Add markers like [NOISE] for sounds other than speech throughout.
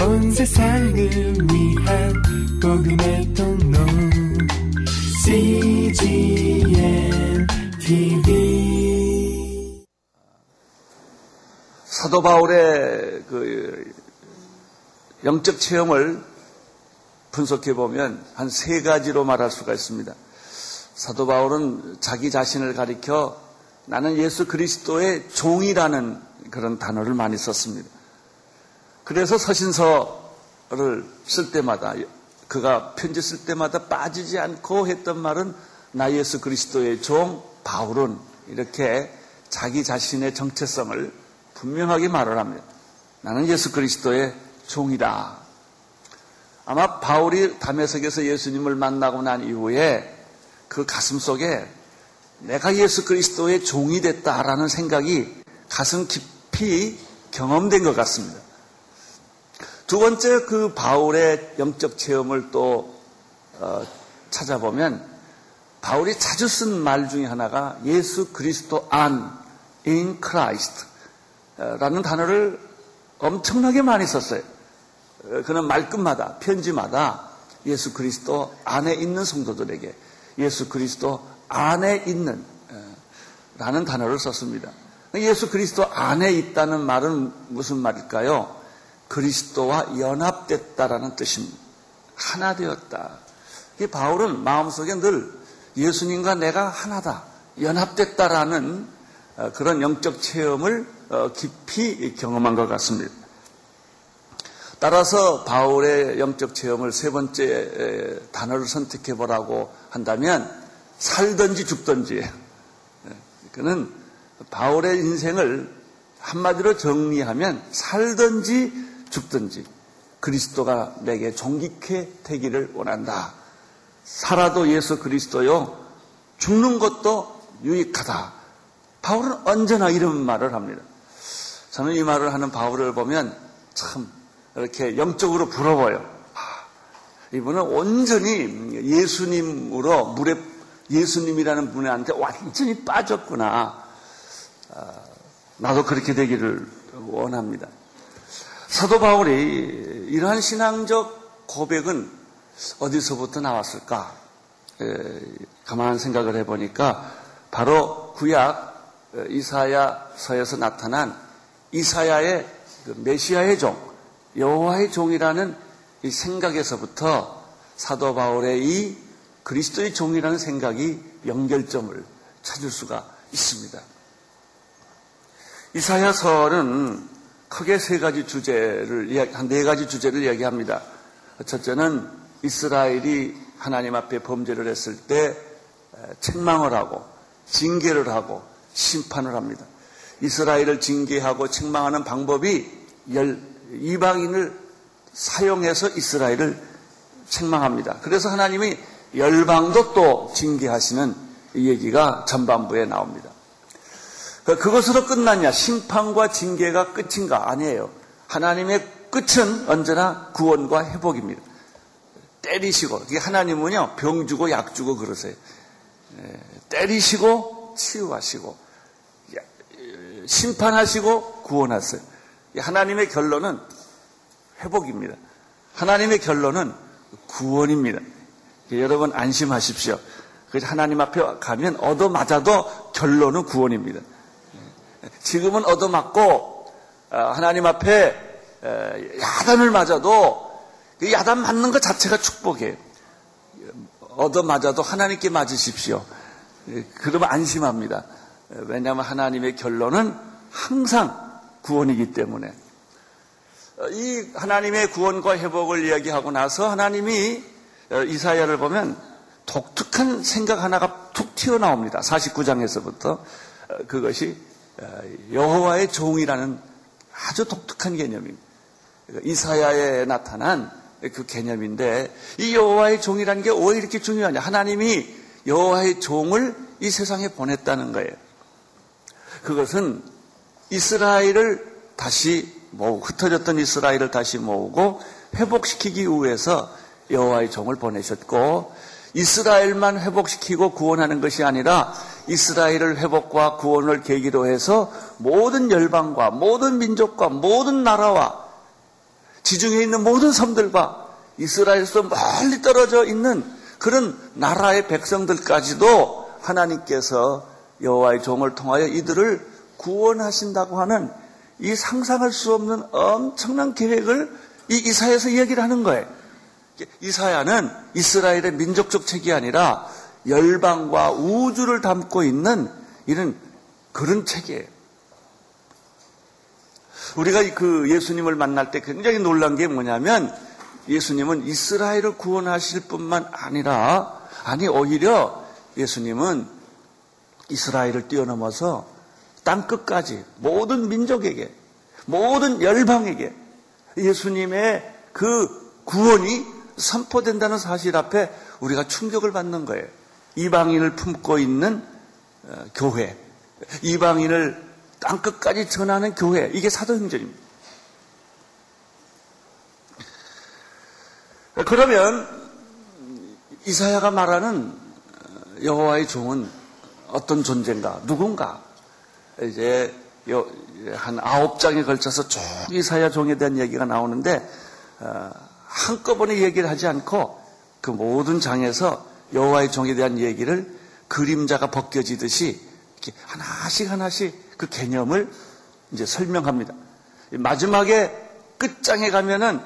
온 세상을 위한 복음의 통로 CGM TV 사도 바울의 그 영적 체험을 분석해 보면 한 세 가지로 말할 수가 있습니다. 사도 바울은 자기 자신을 가리켜 나는 예수 그리스도의 종이라는 그런 단어를 많이 썼습니다. 그래서 서신서를 쓸 때마다 그가 편지 쓸 때마다 빠지지 않고 했던 말은 나 예수 그리스도의 종 바울은 이렇게 자기 자신의 정체성을 분명하게 말을 합니다. 나는 예수 그리스도의 종이다. 아마 바울이 담에석에서 예수님을 만나고 난 이후에 그 가슴 속에 내가 예수 그리스도의 종이 됐다라는 생각이 가슴 깊이 경험된 것 같습니다. 두 번째 그 바울의 영적 체험을 또 어, 찾아보면 바울이 자주 쓴 말 중에 하나가 예수 그리스도 안 in Christ 라는 단어를 엄청나게 많이 썼어요. 어, 그는 말끝마다 편지마다 예수 그리스도 안에 있는 성도들에게 예수 그리스도 안에 있는 라는 단어를 썼습니다. 예수 그리스도 안에 있다는 말은 무슨 말일까요? 그리스도와 연합됐다라는 뜻입니다. 하나 되었다. 바울은 마음속에 늘 예수님과 내가 하나다, 연합됐다라는 어, 그런 영적 체험을 어, 깊이 경험한 것 같습니다. 따라서 바울의 영적 체험을 세 번째 단어를 선택해 보라고 한다면 살든지 죽든지 그는 바울의 인생을 한마디로 정리하면 살든지 죽든지 그리스도가 내게 종기케 되기를 원한다. 살아도 예수 그리스도요. 죽는 것도 유익하다. 바울은 언제나 이런 말을 합니다. 저는 이 말을 하는 바울을 보면 참 이렇게 영적으로 부러워요. 아, 이분은 온전히 예수님으로 물에 예수님이라는 분한테 완전히 빠졌구나. 아, 나도 그렇게 되기를 원합니다. 사도 바울이 이러한 신앙적 고백은 어디서부터 나왔을까? 에, 가만한 생각을 해보니까 바로 구약 이사야서에서 나타난 이사야의 그 메시아의 종, 여호와의 종이라는 이 생각에서부터 사도 바울의 이 그리스도의 종이라는 생각이 연결점을 찾을 수가 있습니다. 이사야서는 크게 세 가지 주제를 한 네 가지 주제를 이야기합니다. 첫째는 이스라엘이 하나님 앞에 범죄를 했을 때 책망을 하고 징계를 하고 심판을 합니다. 이스라엘을 징계하고 책망하는 방법이 열, 이방인을 사용해서 이스라엘을 책망합니다. 그래서 하나님이 열방도 또 징계하시는 이 얘기가 전반부에 나옵니다. 그것으로 끝났냐? 심판과 징계가 끝인가? 아니에요. 하나님의 끝은 언제나 구원과 회복입니다. 때리시고, 하나님은요, 병 주고 약 주고 그러세요. 때리시고 치유하시고, 심판하시고 구원하세요. 하나님의 결론은 회복입니다. 하나님의 결론은 구원입니다. 여러분 안심하십시오. 하나님 앞에 가면 얻어맞아도 결론은 구원입니다. 지금은 얻어맞고 어, 하나님 앞에 야단을 맞아도 그 야단 맞는 것 자체가 축복이에요. 얻어맞아도 하나님께 맞으십시오. 그러면 안심합니다. 왜냐하면 하나님의 결론은 항상 구원이기 때문에 이 하나님의 구원과 회복을 이야기하고 나서 하나님이 어, 이사야를 보면 독특한 생각 하나가 툭 튀어나옵니다. 49장에서부터 어, 그것이 어, 여호와의 종이라는 아주 독특한 개념입니다. 이사야에 나타난 그 개념인데 이 여호와의 종이라는 게 왜 이렇게 중요하냐? 하나님이 여호와의 종을 이 세상에 보냈다는 거예요. 그것은 이스라엘을 다시 모으고 흩어졌던 이스라엘을 다시 모으고 회복시키기 위해서 여호와의 종을 보내셨고 이스라엘만 회복시키고 구원하는 것이 아니라 이스라엘을 회복과 구원을 계기로 해서 모든 열방과 모든 민족과 모든 나라와 지중해 있는 모든 섬들과 이스라엘에서 멀리 떨어져 있는 그런 나라의 백성들까지도 하나님께서 여호와의 종을 통하여 이들을 구원하신다고 하는 이 상상할 수 없는 엄청난 계획을 이 이사야에서 얘기를 하는 거예요. 이사야는 이스라엘의 민족적 책이 아니라 열방과 우주를 담고 있는 이런 그런 책이에요. 우리가 그 예수님을 만날 때 굉장히 놀란 게 뭐냐면 예수님은 이스라엘을 구원하실 뿐만 아니라 아니 오히려 예수님은 이스라엘을 뛰어넘어서 땅 끝까지 모든 민족에게 모든 열방에게 예수님의 그 구원이 선포된다는 사실 앞에 우리가 충격을 받는 거예요. 이방인을 품고 있는 어, 교회, 이방인을 땅 끝까지 전하는 교회, 이게 사도행전입니다. 그러면 이사야가 말하는 여호와의 종은 어떤 존재인가, 누군가? 이제 한 아홉 장에 걸쳐서 쭉 이사야 종에 대한 얘기가 나오는데 어, 한꺼번에 얘기를 하지 않고 그 모든 장에서 여호와의 종에 대한 얘기를 그림자가 벗겨지듯이 하나씩 하나씩 그 개념을 이제 설명합니다. 마지막에 끝장에 가면은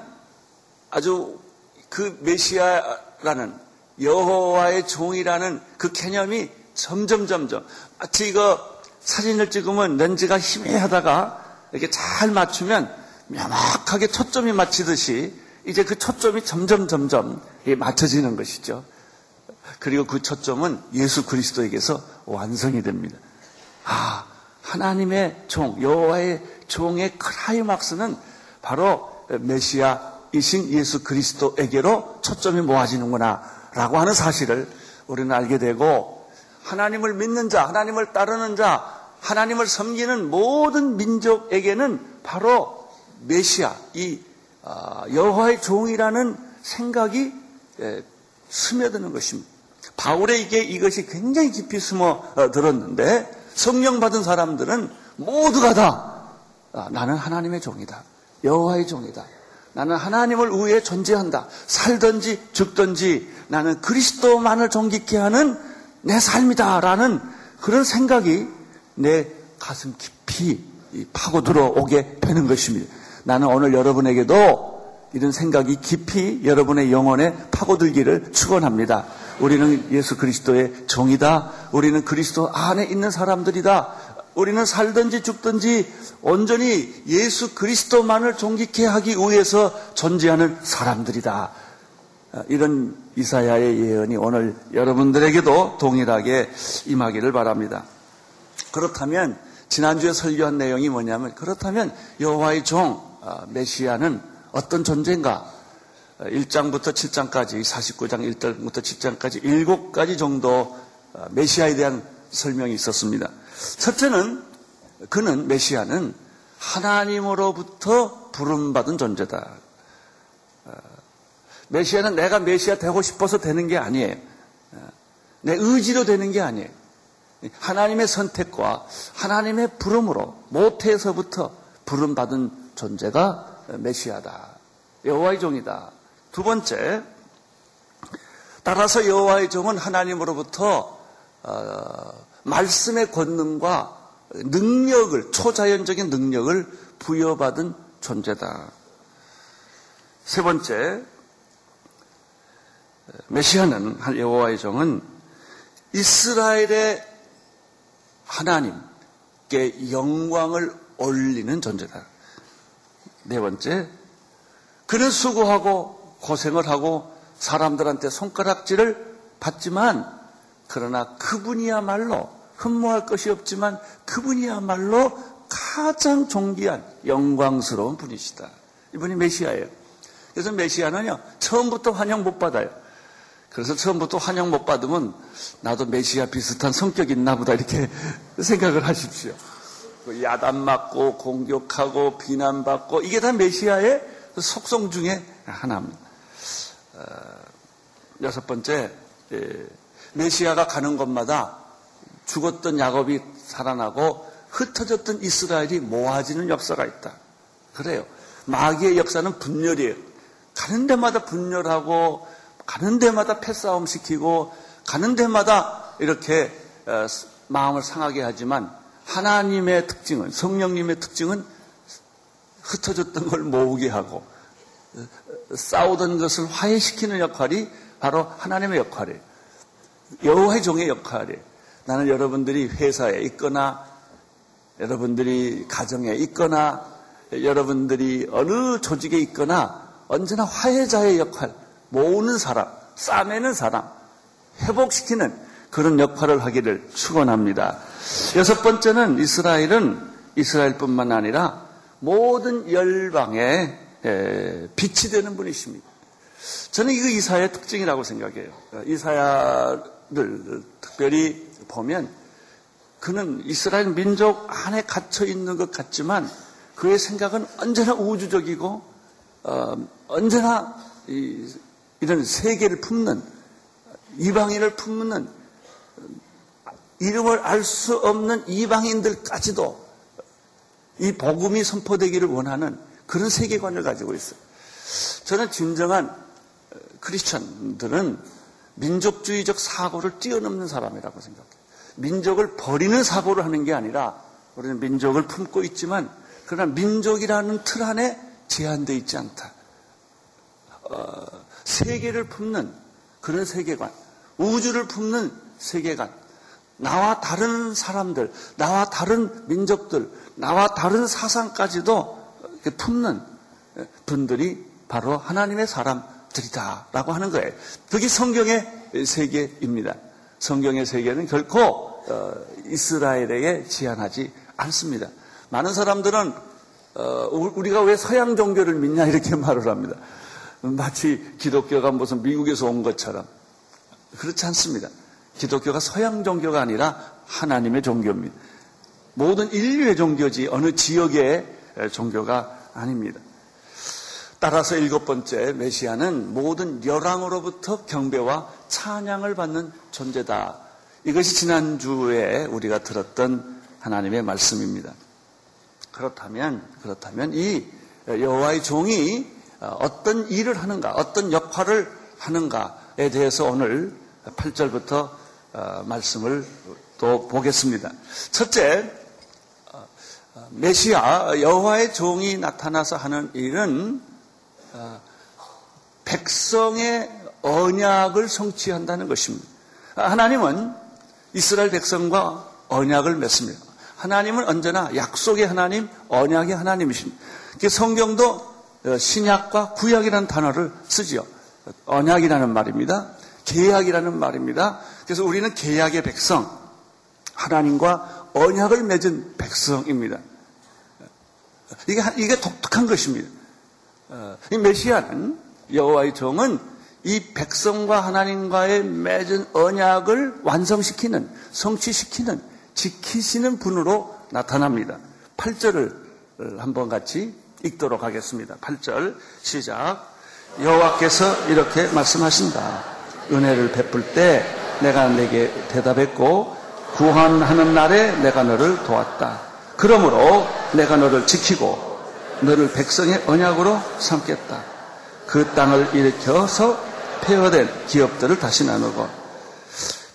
아주 그 메시아라는 여호와의 종이라는 그 개념이 점점 점점 마치 이거 사진을 찍으면 렌즈가 희미하다가 이렇게 잘 맞추면 명확하게 초점이 맞히듯이 이제 그 초점이 점점 점점 맞춰지는 것이죠. 그리고 그 초점은 예수 그리스도에게서 완성이 됩니다. 아, 하나님의 종, 여호와의 종의 크라이막스는 바로 메시아이신 예수 그리스도에게로 초점이 모아지는구나 라고 하는 사실을 우리는 알게 되고 하나님을 믿는 자, 하나님을 따르는 자, 하나님을 섬기는 모든 민족에게는 바로 메시아, 이 아, 여호와의 종이라는 생각이 예, 스며드는 것입니다. 바울에게 이것이 굉장히 깊이 숨어 어, 들었는데 성령 받은 사람들은 모두가 다 아, 나는 하나님의 종이다. 여호와의 종이다. 나는 하나님을 위해 존재한다. 살든지 죽든지 나는 그리스도만을 존귀케 하는 내 삶이다라는 그런 생각이 내 가슴 깊이 파고 들어오게 되는 것입니다. 나는 오늘 여러분에게도 이런 생각이 깊이 여러분의 영혼에 파고들기를 축원합니다. 우리는 예수 그리스도의 종이다. 우리는 그리스도 안에 있는 사람들이다. 우리는 살든지 죽든지 온전히 예수 그리스도만을 존귀케 하기 위해서 존재하는 사람들이다. 이런 이사야의 예언이 오늘 여러분들에게도 동일하게 임하기를 바랍니다. 그렇다면 지난주에 설교한 내용이 뭐냐면 그렇다면 여호와의 종 아, 메시아는 어떤 존재인가? 1장부터 아, 7장까지 49장 1절부터 10장까지 7가지 정도 아, 메시아에 대한 설명이 있었습니다. 첫째는 그는 메시아는 하나님으로부터 부름받은 존재다. 메시아는 내가 메시아 되고 싶어서 되는 게 아니에요. 내 의지로 되는 게 아니에요. 하나님의 선택과 하나님의 부름으로 모태에서부터 부름받은 존재가 메시아다. 여호와의 종이다. 두 번째, 따라서 여호와의 종은 하나님으로부터 어, 말씀의 권능과 능력을 초자연적인 능력을 부여받은 존재다. 세 번째, 메시아는 여호와의 종은 이스라엘의 하나님께 영광을 올리는 존재다. 네 번째, 그는 수고하고 고생을 하고 사람들한테 손가락질을 받지만 그러나 그분이야말로 흠모할 것이 없지만 그분이야말로 가장 존귀한 영광스러운 분이시다. 이분이 메시아예요. 그래서 메시아는요, 처음부터 환영 못 받아요. 그래서 처음부터 환영 못 받으면 나도 메시아 비슷한 성격이 있나 보다 이렇게 [LAUGHS] 생각을 하십시오. 그 야단 맞고 공격하고 비난받고 이게 다 메시아의 속성 중에 하나입니다. 어, 여섯 번째 예, 메시아가 가는 곳마다 죽었던 야곱이 살아나고 흩어졌던 이스라엘이 모아지는 역사가 있다. 그래요. 마귀의 역사는 분열이에요. 가는 데마다 분열하고 가는 데마다 패싸움 시키고 가는 데마다 이렇게 어, 마음을 상하게 하지만 하나님의 특징은 성령님의 특징은 흩어졌던 걸 모으게 하고 어, 싸우던 것을 화해시키는 역할이 바로 하나님의 역할이에요. 여호와의 종의 역할이에요. 나는 여러분들이 회사에 있거나 여러분들이 가정에 있거나 여러분들이 어느 조직에 있거나 언제나 화해자의 역할, 모으는 사람, 싸매는 사람, 회복시키는 그런 역할을 하기를 축원합니다. 여섯 번째는 이스라엘은 이스라엘뿐만 아니라 모든 열방에 빛이 되는 분이십니다. 저는 이거 이사야의 특징이라고 생각해요. 이사야를 특별히 보면 그는 이스라엘 민족 안에 갇혀 있는 것 같지만 그의 생각은 언제나 우주적이고 어, 언제나 이, 이런 세계를 품는 이방인을 품는 이름을 알 수 없는 이방인들까지도 이 복음이 선포되기를 원하는 그런 세계관을 가지고 있어요. 저는 진정한 크리스천들은 민족주의적 사고를 뛰어넘는 사람이라고 생각해요. 민족을 버리는 사고를 하는 게 아니라 우리는 민족을 품고 있지만 그러나 민족이라는 틀 안에 제한되어 있지 않다. 어, 세계를 품는 그런 세계관, 우주를 품는 세계관, 나와 다른 사람들, 나와 다른 민족들, 나와 다른 사상까지도 품는 분들이 바로 하나님의 사람들이다라고 하는 거예요. 그게 성경의 세계입니다. 성경의 세계는 결코 어, 이스라엘에게 제한하지 않습니다. 많은 사람들은 어, 우리가 왜 서양 종교를 믿냐 이렇게 [LAUGHS] 말을 합니다. 마치 기독교가 무슨 미국에서 온 것처럼 그렇지 않습니다. 기독교가 서양 종교가 아니라 하나님의 종교입니다. 모든 인류의 종교지 어느 지역의 종교가 아닙니다. 따라서 일곱 번째 메시아는 모든 열왕으로부터 경배와 찬양을 받는 존재다. 이것이 지난주에 우리가 들었던 하나님의 말씀입니다. 그렇다면 그렇다면 이 여호와의 종이 어떤 일을 하는가, 어떤 역할을 하는가에 대해서 오늘 8절부터 어, 말씀을 또 보겠습니다. 첫째, 어, 메시아 여호와의 종이 나타나서 하는 일은 어, 백성의 언약을 성취한다는 것입니다. 하나님은 이스라엘 백성과 언약을 맺습니다. 하나님은 언제나 약속의 하나님, 언약의 하나님이십니다. 성경도 신약과 구약이라는 단어를 쓰지요. 언약이라는 말입니다. 계약이라는 말입니다. 그래서 우리는 계약의 백성, 하나님과 언약을 맺은 백성입니다. 이게, 이게 독특한 것입니다. 어, 이 메시아는 여호와의 종은 이 백성과 하나님과의 맺은 언약을 완성시키는, 성취시키는, 지키시는 분으로 나타납니다. 8절을 한번 같이 읽도록 하겠습니다. 8절 시작. 여호와께서 이렇게 말씀하신다. 은혜를 베풀 때 내가 내게 대답했고 구원하는 날에 내가 너를 도왔다. 그러므로 내가 너를 지키고 너를 백성의 언약으로 삼겠다. 그 땅을 일으켜서 폐허된 기업들을 다시 나누고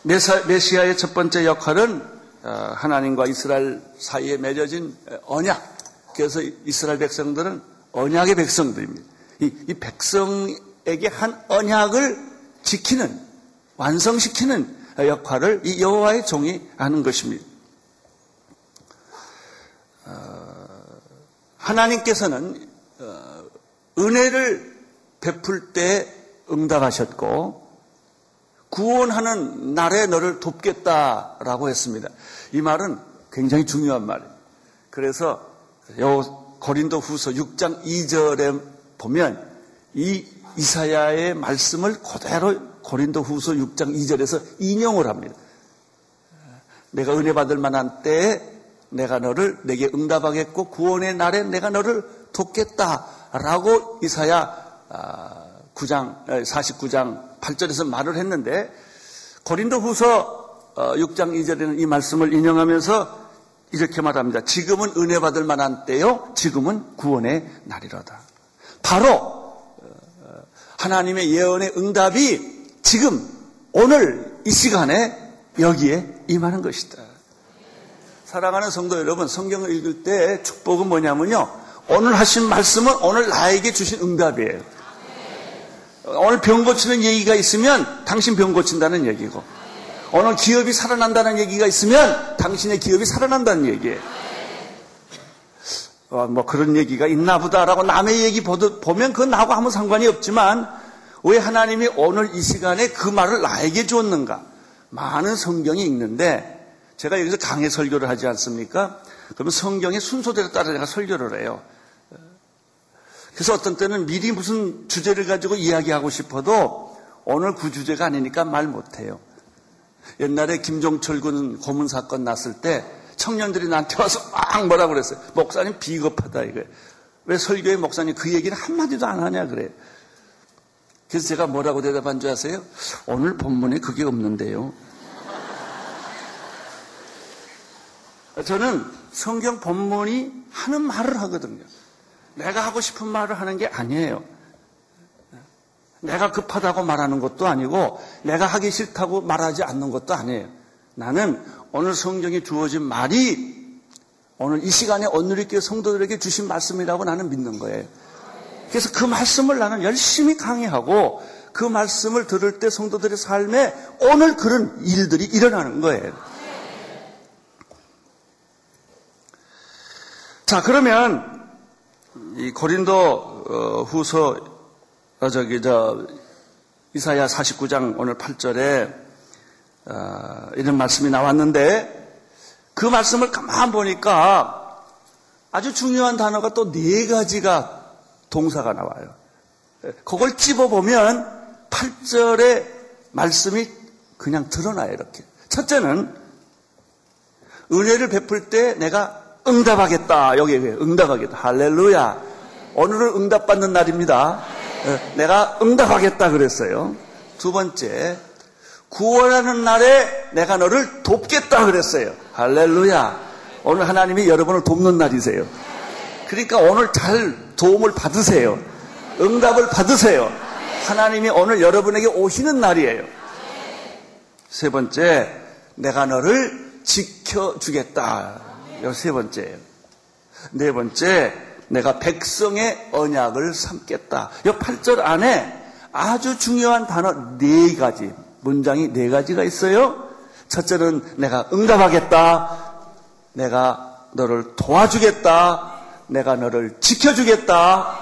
메시아의 첫 번째 역할은 어, 하나님과 이스라엘 사이에 맺어진 언약. 그래서 이스라엘 백성들은 언약의 백성들입니다. 이, 이 백성에게 한 언약을 지키는 완성시키는 역할을 이 여호와의 종이 하는 것입니다. 하나님께서는 어, 은혜를 베풀 때 응답하셨고 구원하는 날에 너를 돕겠다라고 했습니다. 이 말은 굉장히 중요한 말이에요. 그래서 고린도 후서 6장 2절에 보면 이 이사야의 말씀을 그대로 고린도 후서 6장 2절에서 인용을 합니다. 내가 은혜 받을 만한 때에 내가 너를 내게 응답하겠고 구원의 날에 내가 너를 돕겠다라고 이사야 9장 49장 8절에서 말을 했는데 고린도 후서 6장 어, 2절에는 이 말씀을 인용하면서 이렇게 말합니다. 지금은 은혜 받을 만한 때요. 지금은 구원의 날이로다. 바로 어, 하나님의 예언의 응답이 지금 오늘 이 시간에 여기에 임하는 것이다. 사랑하는 성도 여러분, 성경을 읽을 때 축복은 뭐냐면요. 오늘 하신 말씀은 오늘 나에게 주신 응답이에요. 오늘 병 고치는 얘기가 있으면 당신 병 고친다는 얘기고, 오늘 기업이 살아난다는 얘기가 있으면 당신의 기업이 살아난다는 얘기예요. 어, 뭐 그런 얘기가 있나 보다라고 남의 얘기 보면 그건 나하고 아무 상관이 없지만 왜 하나님이 오늘 이 시간에 그 말을 나에게 줬는가? 많은 성경이 있는데 제가 여기서 강의 설교를 하지 않습니까? 그러면 성경의 순서대로 따라 제가 설교를 해요. 그래서 어떤 때는 미리 무슨 주제를 가지고 이야기하고 싶어도 오늘 그 주제가 아니니까 말 못해요. 옛날에 김종철 군 고문 사건 났을 때 청년들이 나한테 와서 막 뭐라 그랬어요. 목사님 비겁하다 이거예요. 왜 설교의 목사님 그 얘기를 한마디도 안 하냐 그래요. 그래서 제가 뭐라고 대답한 줄 아세요? 오늘 본문에 그게 없는데요. 저는 성경 본문이 하는 말을 하거든요. 내가 하고 싶은 말을 하는 게 아니에요. 내가 급하다고 말하는 것도 아니고 내가 하기 싫다고 말하지 않는 것도 아니에요. 나는 오늘 성경에 주어진 말이 오늘 이 시간에 오늘리교 성도들에게 주신 말씀이라고 나는 믿는 거예요. 그래서 그 말씀을 나는 열심히 강의하고 그 말씀을 들을 때 성도들의 삶에 오늘 그런 일들이 일어나는 거예요. 자, 그러면 이 고린도 어, 후서 어, 저기 저 이사야 49장 오늘 8절에 어, 이런 말씀이 나왔는데 그 말씀을 가만 보니까 아주 중요한 단어가 또 네 가지가 동사가 나와요. 그걸 찝어보면 8절의 말씀이 그냥 드러나요, 이렇게. 첫째는 은혜를 베풀 때 내가 응답하겠다. 여기 응답하겠다. 할렐루야. 오늘은 응답받는 날입니다. 어, 내가 응답하겠다 그랬어요. 두 번째, 구원하는 날에 내가 너를 돕겠다 그랬어요. 할렐루야. 오늘 하나님이 여러분을 돕는 날이세요. 그러니까 오늘 잘 도움을 받으세요. 응답을 받으세요. 하나님이 오늘 여러분에게 오시는 날이에요. 세 번째, 내가 너를 지켜주겠다. 세 번째예요. 네 번째, 내가 백성의 언약을 삼겠다. 이 8절 안에 아주 중요한 단어 네 가지, 문장이 네 가지가 있어요. 첫째는 내가 응답하겠다. 내가 너를 도와주겠다. 내가 너를 지켜주겠다.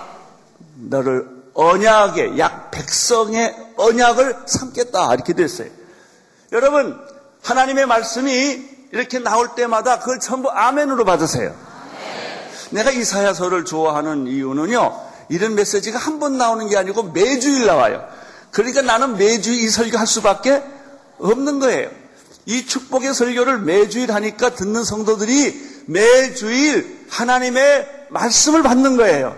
너를 언약의 약 백성의 언약을 삼겠다. 이렇게 됐어요. 여러분, 하나님의 말씀이 이렇게 나올 때마다 그걸 전부 아멘으로 받으세요. 내가 이사야서를 좋아하는 이유는요. 이런 메시지가 한 번 나오는 게 아니고 매주일 나와요. 그러니까 나는 매주일 이 설교 할 수밖에 없는 거예요. 이 축복의 설교를 매주일 하니까 듣는 성도들이 매주일 하나님의 말씀을 받는 거예요.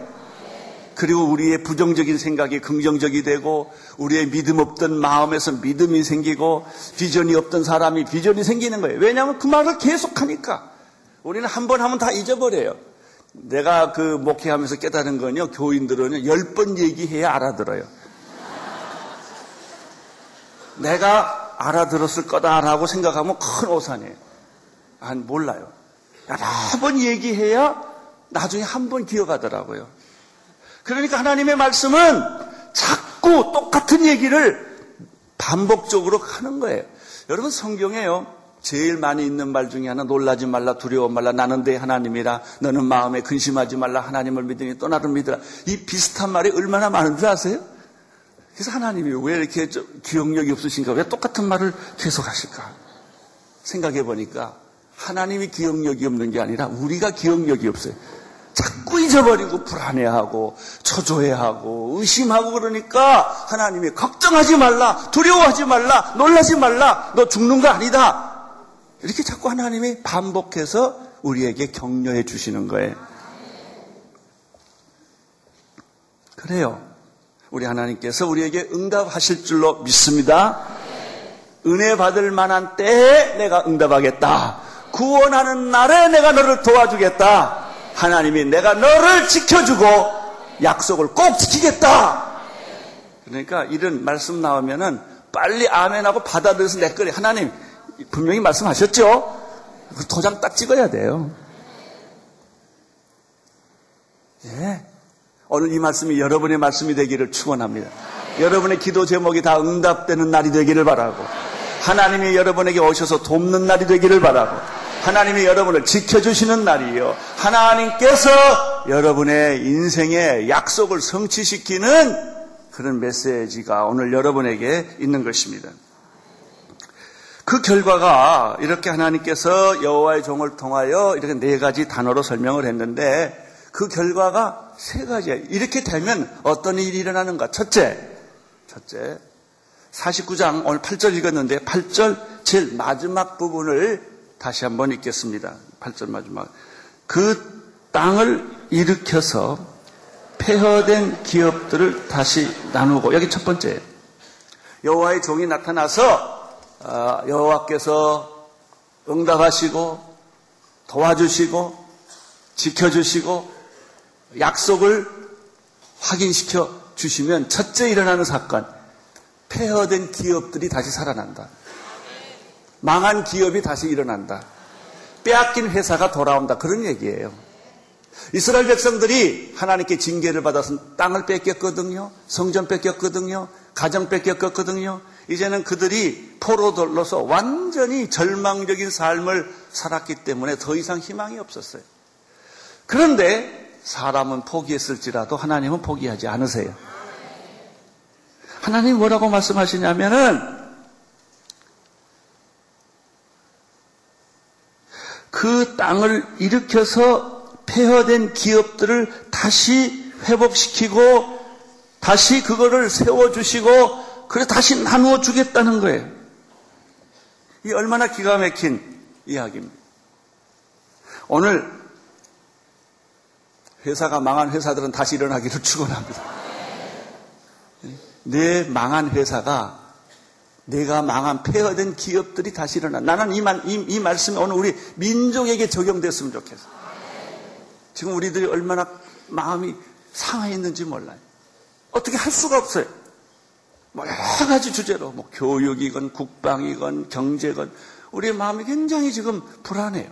그리고 우리의 부정적인 생각이 긍정적이 되고 우리의 믿음 없던 마음에서 믿음이 생기고 비전이 없던 사람이 비전이 생기는 거예요. 왜냐하면 그 말을 계속 하니까 우리는 한 번 하면 다 잊어버려요. 내가 그 목회하면서 깨달은 건요. 교인들은 열번 얘기해야 알아들어요. [LAUGHS] 내가 알아들었을 거다라고 생각하면 큰 오산이에요. 안 몰라요. 여러 번 얘기해야 나중에 한 번 기억하더라고요. 그러니까 하나님의 말씀은 자 꾸 똑같은 얘기를 반복적으로 하는 거예요. 여러분 성경에요. 제일 많이 있는 말 중에 하나 놀라지 말라 두려워 말라 나는 내 하나님이라 너는 마음에 근심하지 말라 하나님을 믿으니 또 나를 믿으라 이 비슷한 말이 얼마나 많은 줄 아세요? 그래서 하나님이 왜 이렇게 기억력이 없으신가 왜 똑같은 말을 계속 하실까 생각해 보니까 하나님이 기억력이 없는 게 아니라 우리가 기억력이 없어요 자꾸 잊어버리고 불안해하고 초조해하고 의심하고 그러니까 하나님이 걱정하지 말라 두려워하지 말라 놀라지 말라 너 죽는 거 아니다. 이렇게 자꾸 하나님이 반복해서 우리에게 격려해 주시는 거예요. 그래요. 우리 하나님께서 우리에게 응답하실 줄로 믿습니다. 은혜 받을 만한 때에 내가 응답하겠다. 구원하는 날에 내가 너를 도와주겠다. 하나님이 내가 너를 지켜주고 약속을 꼭 지키겠다. 그러니까 이런 말씀 나오면은 빨리 아멘하고 받아들여서 내 거리 하나님 분명히 말씀하셨죠? 그 도장 딱 찍어야 돼요. 예. 오늘 이 말씀이 여러분의 말씀이 되기를 축원합니다. 여러분의 기도 제목이 다 응답되는 날이 되기를 바라고 하나님이 여러분에게 오셔서 돕는 날이 되기를 바라고 하나님이 여러분을 지켜주시는 날이요. 하나님께서 여러분의 인생의 약속을 성취시키는 그런 메시지가 오늘 여러분에게 있는 것입니다. 그 결과가 이렇게 하나님께서 여호와의 종을 통하여 이렇게 네 가지 단어로 설명을 했는데 그 결과가 세 가지예요. 이렇게 되면 어떤 일이 일어나는가? 첫째, 첫째, 49장 오늘 8절 읽었는데 8절 제일 마지막 부분을 다시 한번 읽겠습니다. 8절 마지막. 그 땅을 일으켜서 폐허된 기업들을 다시 나누고 여기 첫 번째 여호와의 종이 나타나서 아, 여호와께서 응답하시고 도와주시고 지켜주시고 약속을 확인시켜 주시면 첫째 일어나는 사건 폐허된 기업들이 다시 살아난다. 망한 기업이 다시 일어난다. 빼앗긴 회사가 돌아온다. 그런 얘기예요. 이스라엘 백성들이 하나님께 징계를 받아서 땅을 뺏겼거든요. 성전 뺏겼거든요. 가정 뺏겼거든요. 이제는 그들이 포로들로서 완전히 절망적인 삶을 살았기 때문에 더 이상 희망이 없었어요. 그런데 사람은 포기했을지라도 하나님은 포기하지 않으세요. 하나님 이 뭐라고 말씀하시냐면은 그 땅을 일으켜서 폐허된 기업들을 다시 회복시키고 다시 그거를 세워주시고 그래 다시 나누어 주겠다는 거예요. 이 얼마나 기가 막힌 이야기입니다. 오늘 회사가 망한 회사들은 다시 일어나기를 [LAUGHS] 축원합니다. 내 망한 회사가 내가 망한 폐허된 기업들이 다시 일어나. 나는 이, 말, 이, 이 말씀이 오늘 우리 민족에게 적용됐으면 좋겠어. 지금 우리들이 얼마나 마음이 상해 있는지 몰라요. 어떻게 할 수가 없어요. 뭐 여러 가지 주제로 뭐 교육이건 국방이건 경제건 우리의 마음이 굉장히 지금 불안해요.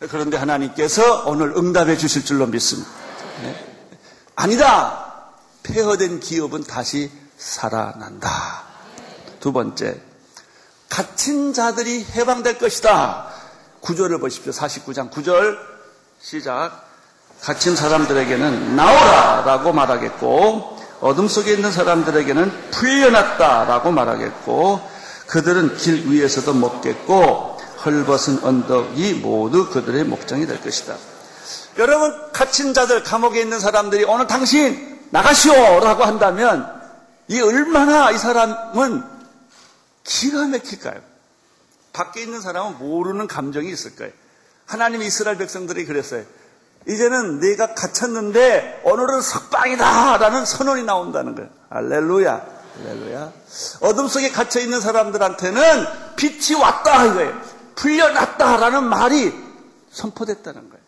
그런데 하나님께서 오늘 응답해 주실 줄로 믿습니다. 네? 아니다. 폐허된 기업은 다시 살아난다. 두 번째, 갇힌 자들이 해방될 것이다. 구절을 보십시오. 49장 9절 시작. 갇힌 사람들에게는 나오라 라고 말하겠고, 어둠 속에 있는 사람들에게는 풀려났다 라고 말하겠고, 그들은 길 위에서도 먹겠고, 헐벗은 언덕이 모두 그들의 목장이 될 것이다. 여러분, 갇힌 자들, 감옥에 있는 사람들이 오늘 당신 나가시오! 라고 한다면, 이 얼마나 이 사람은 기가 막힐까요? 밖에 있는 사람은 모르는 감정이 있을 거예요. 하나님 이스라엘 백성들이 그랬어요. 이제는 내가 갇혔는데 오늘은 석방이다! 라는 선언이 나온다는 거예요. 알렐루야. 할렐루야. 어둠 속에 갇혀 있는 사람들한테는 빛이 왔다 이거예요. 풀려났다 라는 말이 선포됐다는 거예요.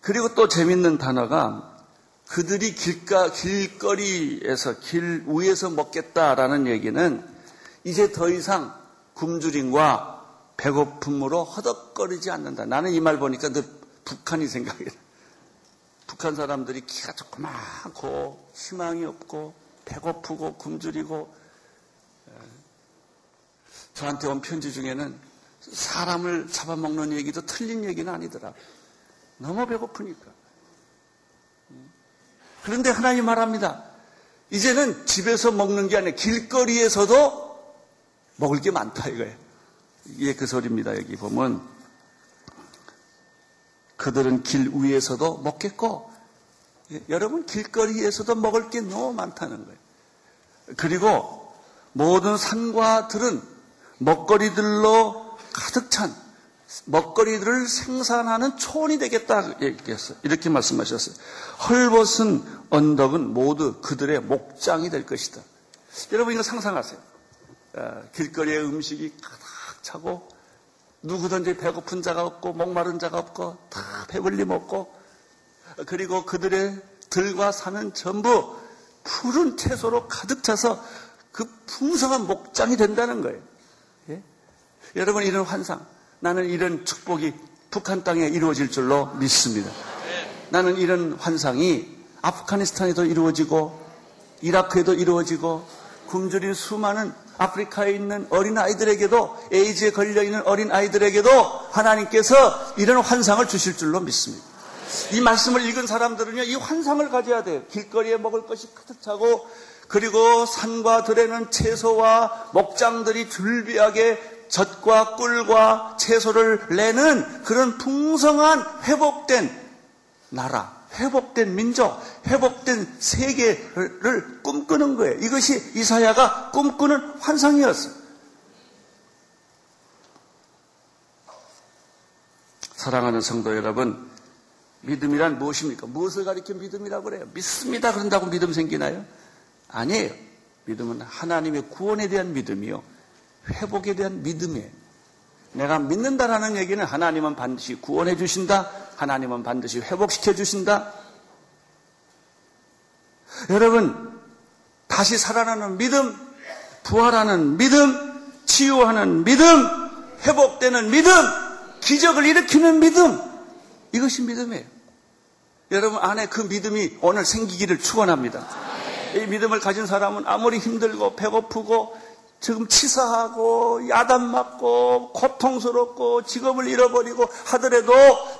그리고 또 재밌는 단어가 그들이 길가, 길거리에서, 길 위에서 먹겠다라는 얘기는 이제 더 이상 굶주림과 배고픔으로 허덕거리지 않는다. 나는 이 말 보니까 늘 북한이 생각이 나. 북한 사람들이 키가 조그맣고 희망이 없고 배고프고 굶주리고 저한테 온 편지 중에는 사람을 잡아먹는 얘기도 틀린 얘기는 아니더라. 너무 배고프니까. 그런데 하나님 말합니다. 이제는 집에서 먹는 게 아니라 길거리에서도 먹을 게 많다 이거예요. 이게 그 소리입니다. 여기 보면 그들은 길 위에서도 먹겠고 여러분 길거리에서도 먹을 게 너무 많다는 거예요. 그리고 모든 산과 들은 먹거리들로 가득 찬 먹거리들을 생산하는 초원이 되겠다 얘기했어요. 이렇게 말씀하셨어요. 헐벗은 언덕은 모두 그들의 목장이 될 것이다. 여러분 이거 상상하세요. 어, 길거리에 음식이 가득 차고 누구든지 배고픈 자가 없고 목마른 자가 없고 다 배불리 먹고 그리고 그들의 들과 산은 전부 푸른 채소로 가득 차서 그 풍성한 목장이 된다는 거예요. 예? 여러분 이런 환상, 나는 이런 축복이 북한 땅에 이루어질 줄로 믿습니다. 나는 이런 환상이 아프가니스탄에도 이루어지고 이라크에도 이루어지고 굶주린 수많은 아프리카에 있는 어린 아이들에게도 에이즈에 걸려 있는 어린 아이들에게도 하나님께서 이런 환상을 주실 줄로 믿습니다. 이 말씀을 읽은 사람들은요, 이 환상을 가져야 돼요. 길거리에 먹을 것이 가득 차고, 그리고 산과 들에는 채소와 먹장들이 줄비하게 젖과 꿀과 채소를 내는 그런 풍성한 회복된 나라, 회복된 민족, 회복된 세계를 꿈꾸는 거예요. 이것이 이사야가 꿈꾸는 환상이었어요. 사랑하는 성도 여러분, 믿음이란 무엇입니까? 무엇을 가리켜 믿음이라고 그래요? 믿습니다. 그런다고 믿음 생기나요? 아니에요. 믿음은 하나님의 구원에 대한 믿음이요. 회복에 대한 믿음이에요. 내가 믿는다라는 얘기는 하나님은 반드시 구원해 주신다. 하나님은 반드시 회복시켜 주신다. 여러분, 다시 살아나는 믿음, 부활하는 믿음, 치유하는 믿음, 회복되는 믿음, 기적을 일으키는 믿음, 이것이 믿음이에요. 여러분 안에 그 믿음이 오늘 생기기를 축원합니다. 이 믿음을 가진 사람은 아무리 힘들고 배고프고 지금 치사하고 야단 맞고 고통스럽고 직업을 잃어버리고 하더라도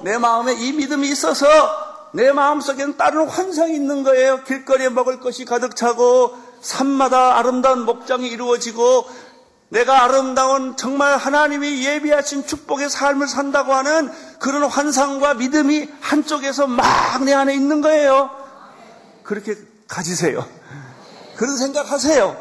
내 마음에 이 믿음이 있어서 내 마음속에는 다른 환상이 있는 거예요. 길거리에 먹을 것이 가득 차고 산마다 아름다운 목장이 이루어지고 내가 아름다운 정말 하나님이 예비하신 축복의 삶을 산다고 하는 그런 환상과 믿음이 한쪽에서 막 내 안에 있는 거예요. 그렇게 가지세요. 그런 생각하세요.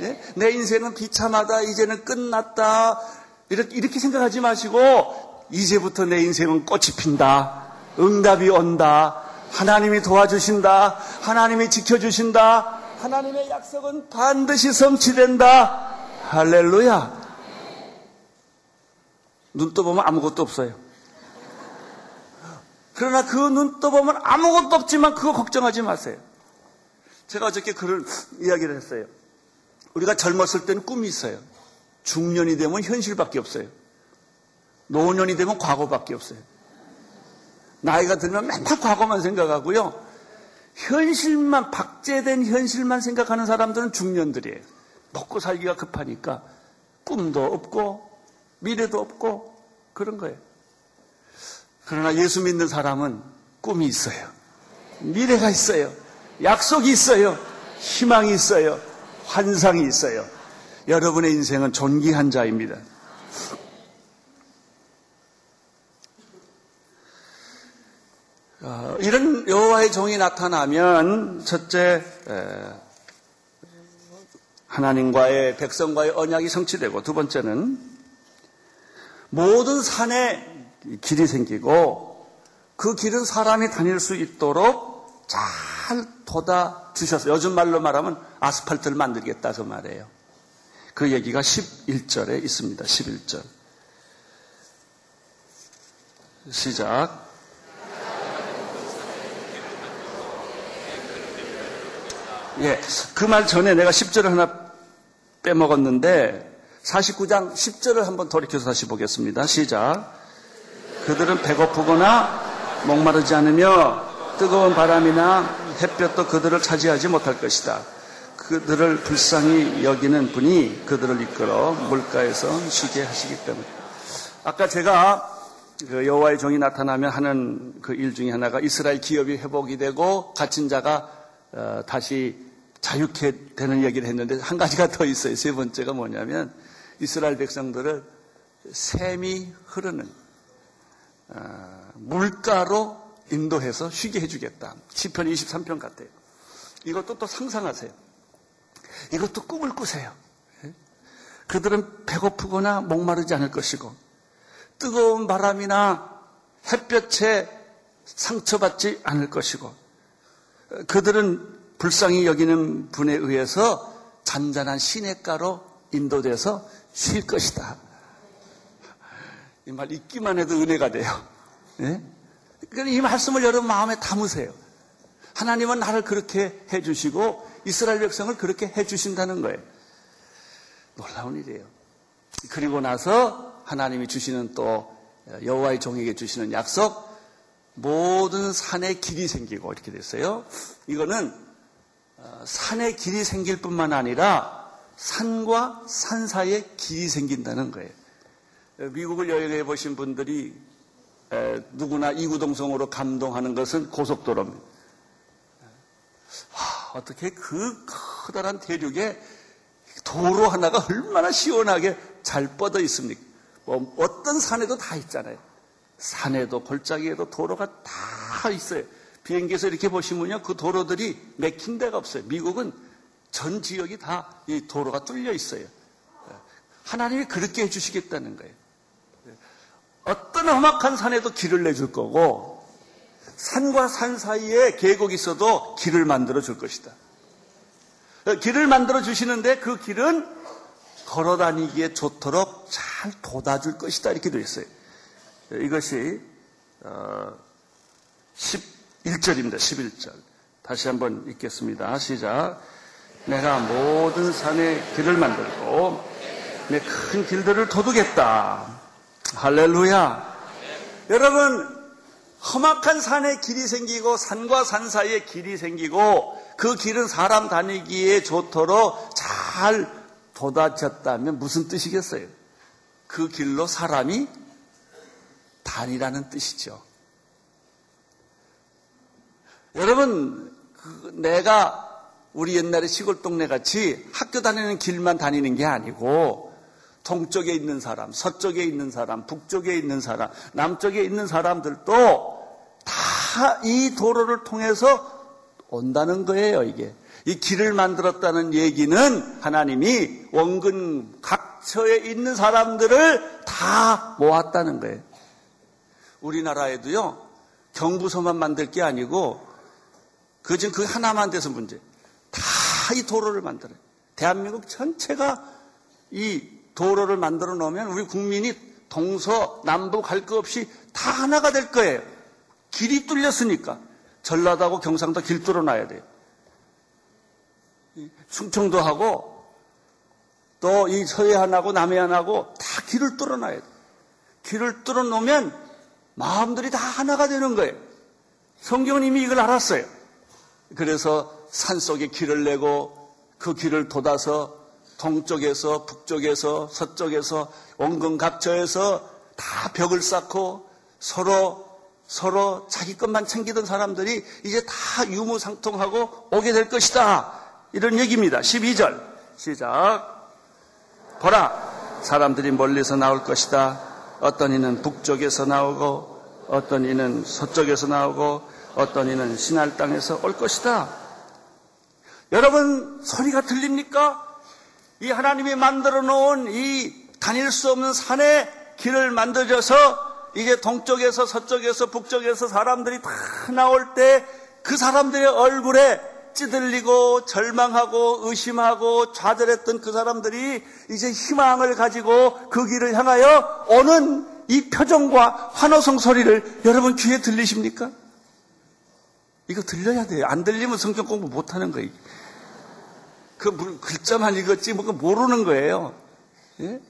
예? 내 인생은 비참하다. 이제는 끝났다. 이렇게, 이렇게 생각하지 마시고 이제부터 내 인생은 꽃이 핀다. 응답이 온다. 하나님이 도와주신다. 하나님이 지켜주신다. 하나님의 약속은 반드시 성취된다. 할렐루야. 눈 떠보면 아무것도 없어요. 그러나 그 눈 떠보면 아무것도 없지만 그거 걱정하지 마세요. 제가 어저께 그런 이야기를 했어요. 우리가 젊었을 때는 꿈이 있어요. 중년이 되면 현실밖에 없어요. 노년이 되면 과거밖에 없어요. 나이가 들면 맨날 과거만 생각하고요. 현실만, 박제된 현실만 생각하는 사람들은 중년들이에요. 먹고 살기가 급하니까 꿈도 없고 미래도 없고 그런 거예요. 그러나 예수 믿는 사람은 꿈이 있어요. 미래가 있어요. 약속이 있어요. 희망이 있어요. 환상이 있어요. 여러분의 인생은 존귀한 자입니다. 어, 이런 여호와의 종이 나타나면 첫째 하나님과의 백성과의 언약이 성취되고 두 번째는 모든 산에 길이 생기고 그 길은 사람이 다닐 수 있도록 잘 돋아 주셔서 요즘 말로 말하면 아스팔트를 만들겠다 그 말이에요. 그 얘기가 11절에 있습니다. 11절. 시작. 예, 그 말 전에 내가 10절을 하나 빼먹었는데 49장 10절을 한번 돌이켜서 다시 보겠습니다. 시작. 그들은 배고프거나 목마르지 않으며 뜨거운 바람이나 햇볕도 그들을 차지하지 못할 것이다. 그들을 불쌍히 여기는 분이 그들을 이끌어 물가에서 쉬게 하시기 때문에. 아까 제가 그 여호와의 종이 나타나면 하는 그 일 중에 하나가 이스라엘 기업이 회복이 되고 갇힌 자가 어, 다시 자유케 되는 얘기를 했는데 한 가지가 더 있어요. 세 번째가 뭐냐면 이스라엘 백성들을 샘이 흐르는 어, 물가로 인도해서 쉬게 해주겠다. 10편 23편 같아요. 이것도 또 상상하세요. 이것도 꿈을 꾸세요. 예? 그들은 배고프거나 목마르지 않을 것이고 뜨거운 바람이나 햇볕에 상처받지 않을 것이고 그들은 불쌍히 여기는 분에 의해서 잔잔한 시냇가로 인도돼서 쉴 것이다. 이 말 읽기만 해도 은혜가 돼요. 예? 그러니까 이 말씀을 여러분 마음에 담으세요. 하나님은 나를 그렇게 해주시고 이스라엘 백성을 그렇게 해주신다는 거예요. 놀라운 일이에요. 그리고 나서 하나님이 주시는 또 여호와의 종에게 주시는 약속 모든 산에 길이 생기고 이렇게 됐어요. 이거는 어, 산에 길이 생길 뿐만 아니라 산과 산 사이에 길이 생긴다는 거예요. 미국을 여행해 보신 분들이 누구나 이구동성으로 감동하는 것은 고속도로입니다. 와, 어떻게 그 커다란 대륙에 도로 하나가 얼마나 시원하게 잘 뻗어 있습니까? 뭐 어떤 산에도 다 있잖아요. 산에도 골짜기에도 도로가 다 있어요. 비행기에서 이렇게 보시면요, 그 도로들이 맥힌 데가 없어요. 미국은 전 지역이 다 이 도로가 뚫려 있어요. 하나님이 그렇게 해주시겠다는 거예요. 어떤 험악한 산에도 길을 내줄 거고, 산과 산 사이에 계곡이 있어도 길을 만들어 줄 것이다. 길을 만들어 주시는데 그 길은 걸어 다니기에 좋도록 잘 돋아줄 것이다. 이렇게 되어 있어요. 이것이 11절입니다. 어, 11절. 다시 한번 읽겠습니다. 시작. 내가 모든 산에 길을 만들고 내 큰 길들을 도두겠다. 할렐루야. 여러분 험악한 산에 길이 생기고 산과 산 사이에 길이 생기고 그 길은 사람 다니기에 좋도록 잘 도다쳤다면 무슨 뜻이겠어요? 그 길로 사람이 다니라는 뜻이죠. 여러분, 그 내가 우리 옛날에 시골 동네 같이 학교 다니는 길만 다니는 게 아니고 동쪽에 있는 사람, 서쪽에 있는 사람, 북쪽에 있는 사람, 남쪽에 있는 사람들도 다 이 도로를 통해서 온다는 거예요, 이게. 이 길을 만들었다는 얘기는 하나님이 원근 각처에 있는 사람들을 다 모았다는 거예요. 우리나라에도요, 경부서만 만들 게 아니고, 그중 그 하나만 돼서 문제. 다 이 도로를 만들어요. 대한민국 전체가 이 도로를 만들어 놓으면 우리 국민이 동서, 남북 갈거 없이 다 하나가 될 거예요. 길이 뚫렸으니까. 전라도하고 경상도 길 뚫어놔야 돼요. 충청도 하고 또 이 서해안하고 남해안하고 다 길을 뚫어놔야 돼요. 길을 뚫어놓으면 마음들이 다 하나가 되는 거예요. 성경은 이미 이걸 알았어요. 그래서 산 속에 길을 내고 그 길을 돋아서 동쪽에서 북쪽에서 서쪽에서 원근 각처에서 다 벽을 쌓고 서로 서로 자기 것만 챙기던 사람들이 이제 다 유무상통하고 오게 될 것이다. 이런 얘기입니다. 12절 시작. 보라 사람들이 멀리서 나올 것이다. 어떤 이는 북쪽에서 나오고 어떤 이는 서쪽에서 나오고 어떤 이는 신할 땅에서 올 것이다. 여러분 소리가 들립니까? 이 하나님이 만들어 놓은 이 다닐 수 없는 산에 길을 만들어서 이제 동쪽에서 서쪽에서 북쪽에서 사람들이 다 나올 때 그 사람들의 얼굴에 찌들리고 절망하고 의심하고 좌절했던 그 사람들이 이제 희망을 가지고 그 길을 향하여 오는 이 표정과 환호성 소리를 여러분 귀에 들리십니까? 이거 들려야 돼요. 안 들리면 성경 공부 못 하는 거예요. 그 글자만 읽었지 뭐 모르는 거예요. 예?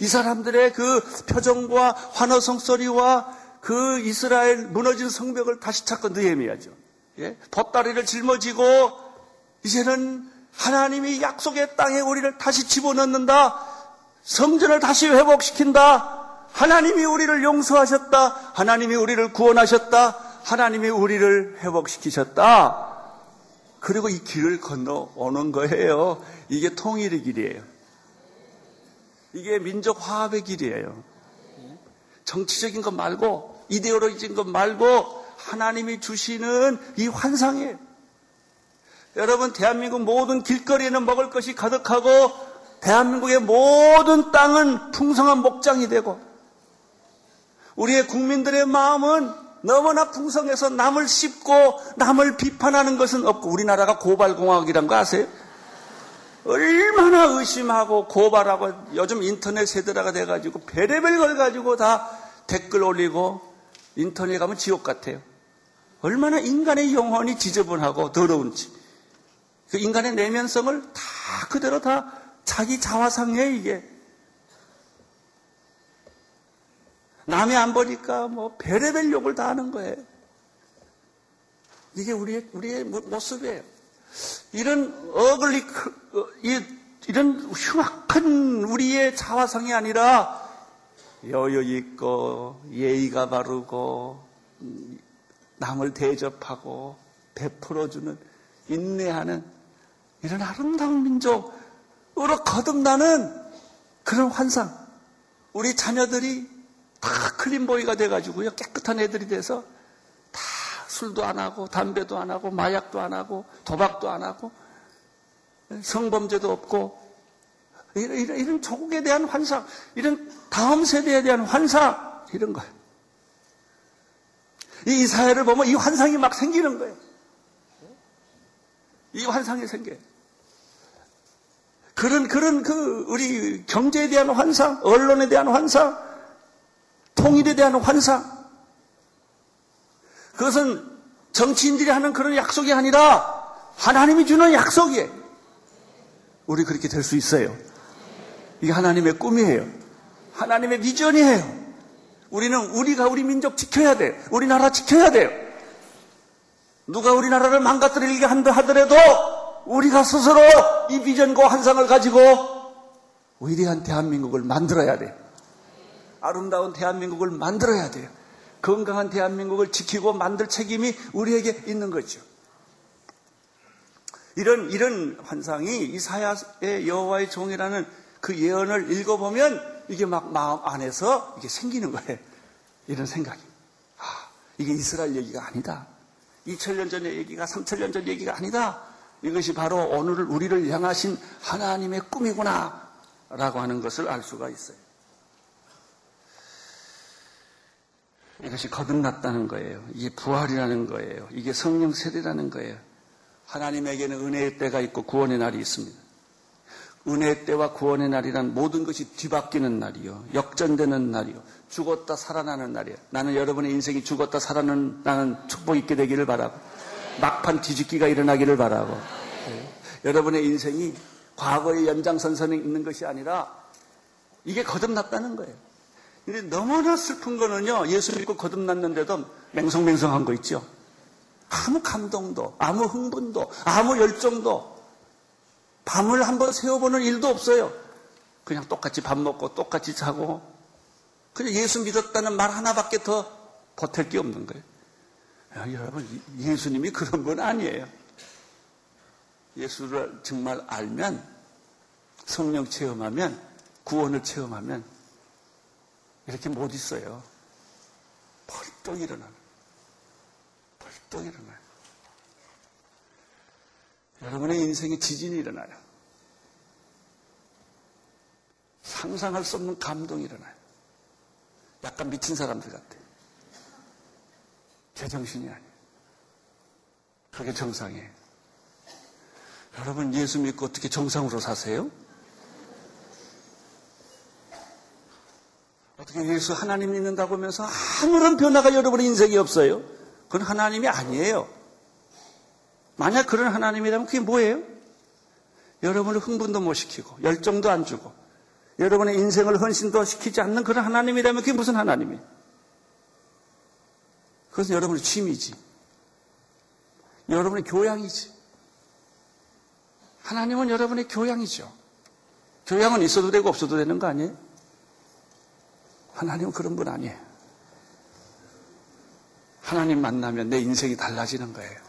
이 사람들의 그 표정과 환호성 소리와 그 이스라엘 무너진 성벽을 다시 찾고 느헤미야죠. 예? 보따리를 짊어지고 이제는 하나님이 약속의 땅에 우리를 다시 집어넣는다. 성전을 다시 회복시킨다. 하나님이 우리를 용서하셨다. 하나님이 우리를 구원하셨다. 하나님이 우리를 회복시키셨다. 그리고 이 길을 건너 오는 거예요. 이게 통일의 길이에요. 이게 민족 화합의 길이에요. 정치적인 것 말고, 이데올로기적인 것 말고, 하나님이 주시는 이 환상이에요. 여러분, 대한민국 모든 길거리에는 먹을 것이 가득하고, 대한민국의 모든 땅은 풍성한 목장이 되고, 우리의 국민들의 마음은 너무나 풍성해서 남을 씹고 남을 비판하는 것은 없고, 우리나라가 고발공화국이란 거 아세요? 얼마나 의심하고 고발하고 요즘 인터넷 세대라가 돼가지고 베레벨 걸 가지고 다 댓글 올리고 인터넷 가면 지옥 같아요. 얼마나 인간의 영혼이 지저분하고 더러운지. 그 인간의 내면성을 다 그대로 다 자기 자화상에 이게. 남이 안 보니까 뭐 베레벨 욕을 다 하는 거예요. 이게 우리의, 우리의 모습이에요. 이런 어글리, 어, 이런 흉악한 우리의 자화상이 아니라 여유 있고 예의가 바르고 남을 대접하고 베풀어주는 인내하는 이런 아름다운 민족으로 거듭나는 그런 환상. 우리 자녀들이 다 clean boy가 돼가지고요. 깨끗한 애들이 돼서 다 술도 안 하고 담배도 안 하고 마약도 안 하고 도박도 안 하고 성범죄도 없고 이런, 이런, 이런 조국에 대한 환상, 이런 다음 세대에 대한 환상 이런 거예요. 이 이사야를 보면 이 환상이 막 생기는 거예요. 이 환상이 생겨요. 그런, 그런 그, 우리 경제에 대한 환상, 언론에 대한 환상, 통일에 대한 환상. 그것은 정치인들이 하는 그런 약속이 아니라 하나님이 주는 약속이에요. 우리 그렇게 될 수 있어요. 이게 하나님의 꿈이에요. 하나님의 비전이에요. 우리는 우리가 우리 민족 지켜야 돼. 우리나라 지켜야 돼요. 누가 우리나라를 망가뜨리게 한다 하더라도 우리가 스스로 이 비전과 환상을 가지고 위대한 대한민국을 만들어야 돼. 아름다운 대한민국을 만들어야 돼요. 건강한 대한민국을 지키고 만들 책임이 우리에게 있는 거죠. 이런 이런 환상이 이사야의 여호와의 종이라는 그 예언을 읽어보면 이게 막 마음 안에서 이게 생기는 거예요. 이런 생각이. 아, 이게 이스라엘 얘기가 아니다. 2000년 전의 얘기가 3000년 전 얘기가 아니다. 이것이 바로 오늘 우리를 향하신 하나님의 꿈이구나. 라고 하는 것을 알 수가 있어요. 이것이 거듭났다는 거예요. 이게 부활이라는 거예요. 이게 성령 세례라는 거예요. 하나님에게는 은혜의 때가 있고 구원의 날이 있습니다. 은혜의 때와 구원의 날이란 모든 것이 뒤바뀌는 날이요. 역전되는 날이요. 죽었다 살아나는 날이에요. 나는 여러분의 인생이 죽었다 살아나는 축복 있게 되기를 바라고 막판 뒤집기가 일어나기를 바라고 네. 여러분의 인생이 과거의 연장선선에 있는 것이 아니라 이게 거듭났다는 거예요. 근데 너무나 슬픈 거는요. 예수 믿고 거듭났는데도 맹성맹성한 거 있죠. 아무 감동도, 아무 흥분도, 아무 열정도 밤을 한번 세워보는 일도 없어요. 그냥 똑같이 밥 먹고 똑같이 자고 그냥 예수 믿었다는 말 하나밖에 더 보탤 게 없는 거예요. 야, 여러분 예수님이 그런 분 아니에요. 예수를 정말 알면 성령 체험하면 구원을 체험하면 이렇게 못 있어요. 벌떡 일어나는 벌떡 일어나요. 여러분의 인생에 지진이 일어나요. 상상할 수 없는 감동이 일어나요. 약간 미친 사람들 같아요. 제정신이 아니에요. 그게 정상이에요. 여러분 예수 믿고 어떻게 정상으로 사세요? 어떻게 예수 하나님 믿는다고 하면서 아무런 변화가 여러분의 인생에 없어요? 그건 하나님이 아니에요. 만약 그런 하나님이라면 그게 뭐예요? 여러분을 흥분도 못 시키고 열정도 안 주고 여러분의 인생을 헌신도 시키지 않는 그런 하나님이라면 그게 무슨 하나님이에요? 그것은 여러분의 취미지. 여러분의 교양이지. 하나님은 여러분의 교양이죠. 교양은 있어도 되고 없어도 되는 거 아니에요? 하나님은 그런 분 아니에요. 하나님 만나면 내 인생이 달라지는 거예요.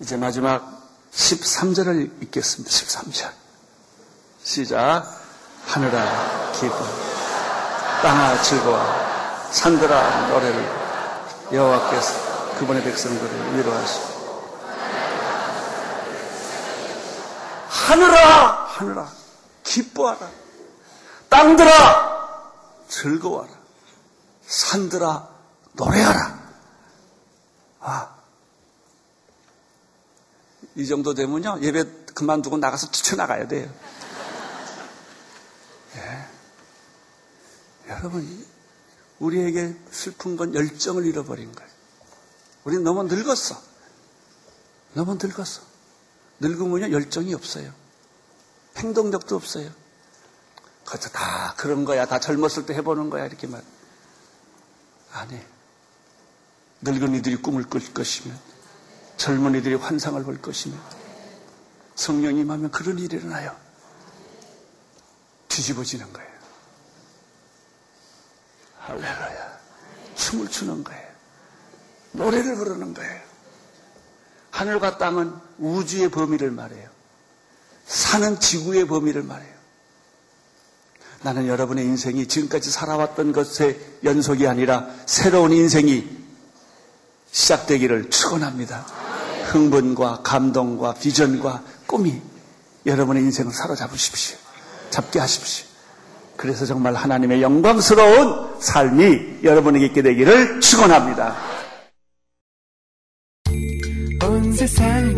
이제 마지막 13절을 읽겠습니다. 13절. 시작. 하늘아 기뻐 땅아 즐거워 산들아 노래를 여호와께서 그분의 백성들을 위로하시고 하늘아 하늘아 기뻐하라 땅들아 즐거워하라 산들아 노래하라 아 이 정도 되면요. 예배 그만두고 나가서 뛰쳐나가야 돼요. 예. 여러분, 우리에게 슬픈 건 열정을 잃어버린 거예요. 우리는 너무 늙었어. 너무 늙었어. 늙으면요, 열정이 없어요. 행동력도 없어요. 그래서 다 그런 거야. 다 젊었을 때 해보는 거야. 이렇게 말. 안 해. 늙은이들이 꿈을 꿀 것이며, 젊은이들이 환상을 볼 것이며, 성령이 임하면 그런 일이 일어나요. 뒤집어지는 거예요. 할렐루야. 춤을 추는 거예요. 노래를 부르는 거예요. 하늘과 땅은 우주의 범위를 말해요. 사는 지구의 범위를 말해요. 나는 여러분의 인생이 지금까지 살아왔던 것의 연속이 아니라 새로운 인생이 시작되기를 축원합니다. 흥분과 감동과 비전과 꿈이 여러분의 인생을 사로잡으십시오. 잡게 하십시오. 그래서 정말 하나님의 영광스러운 삶이 여러분에게 있게 되기를 축원합니다. 온 세상을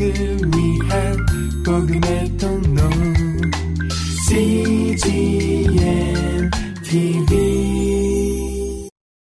위한 복음의 통 로 CGM TV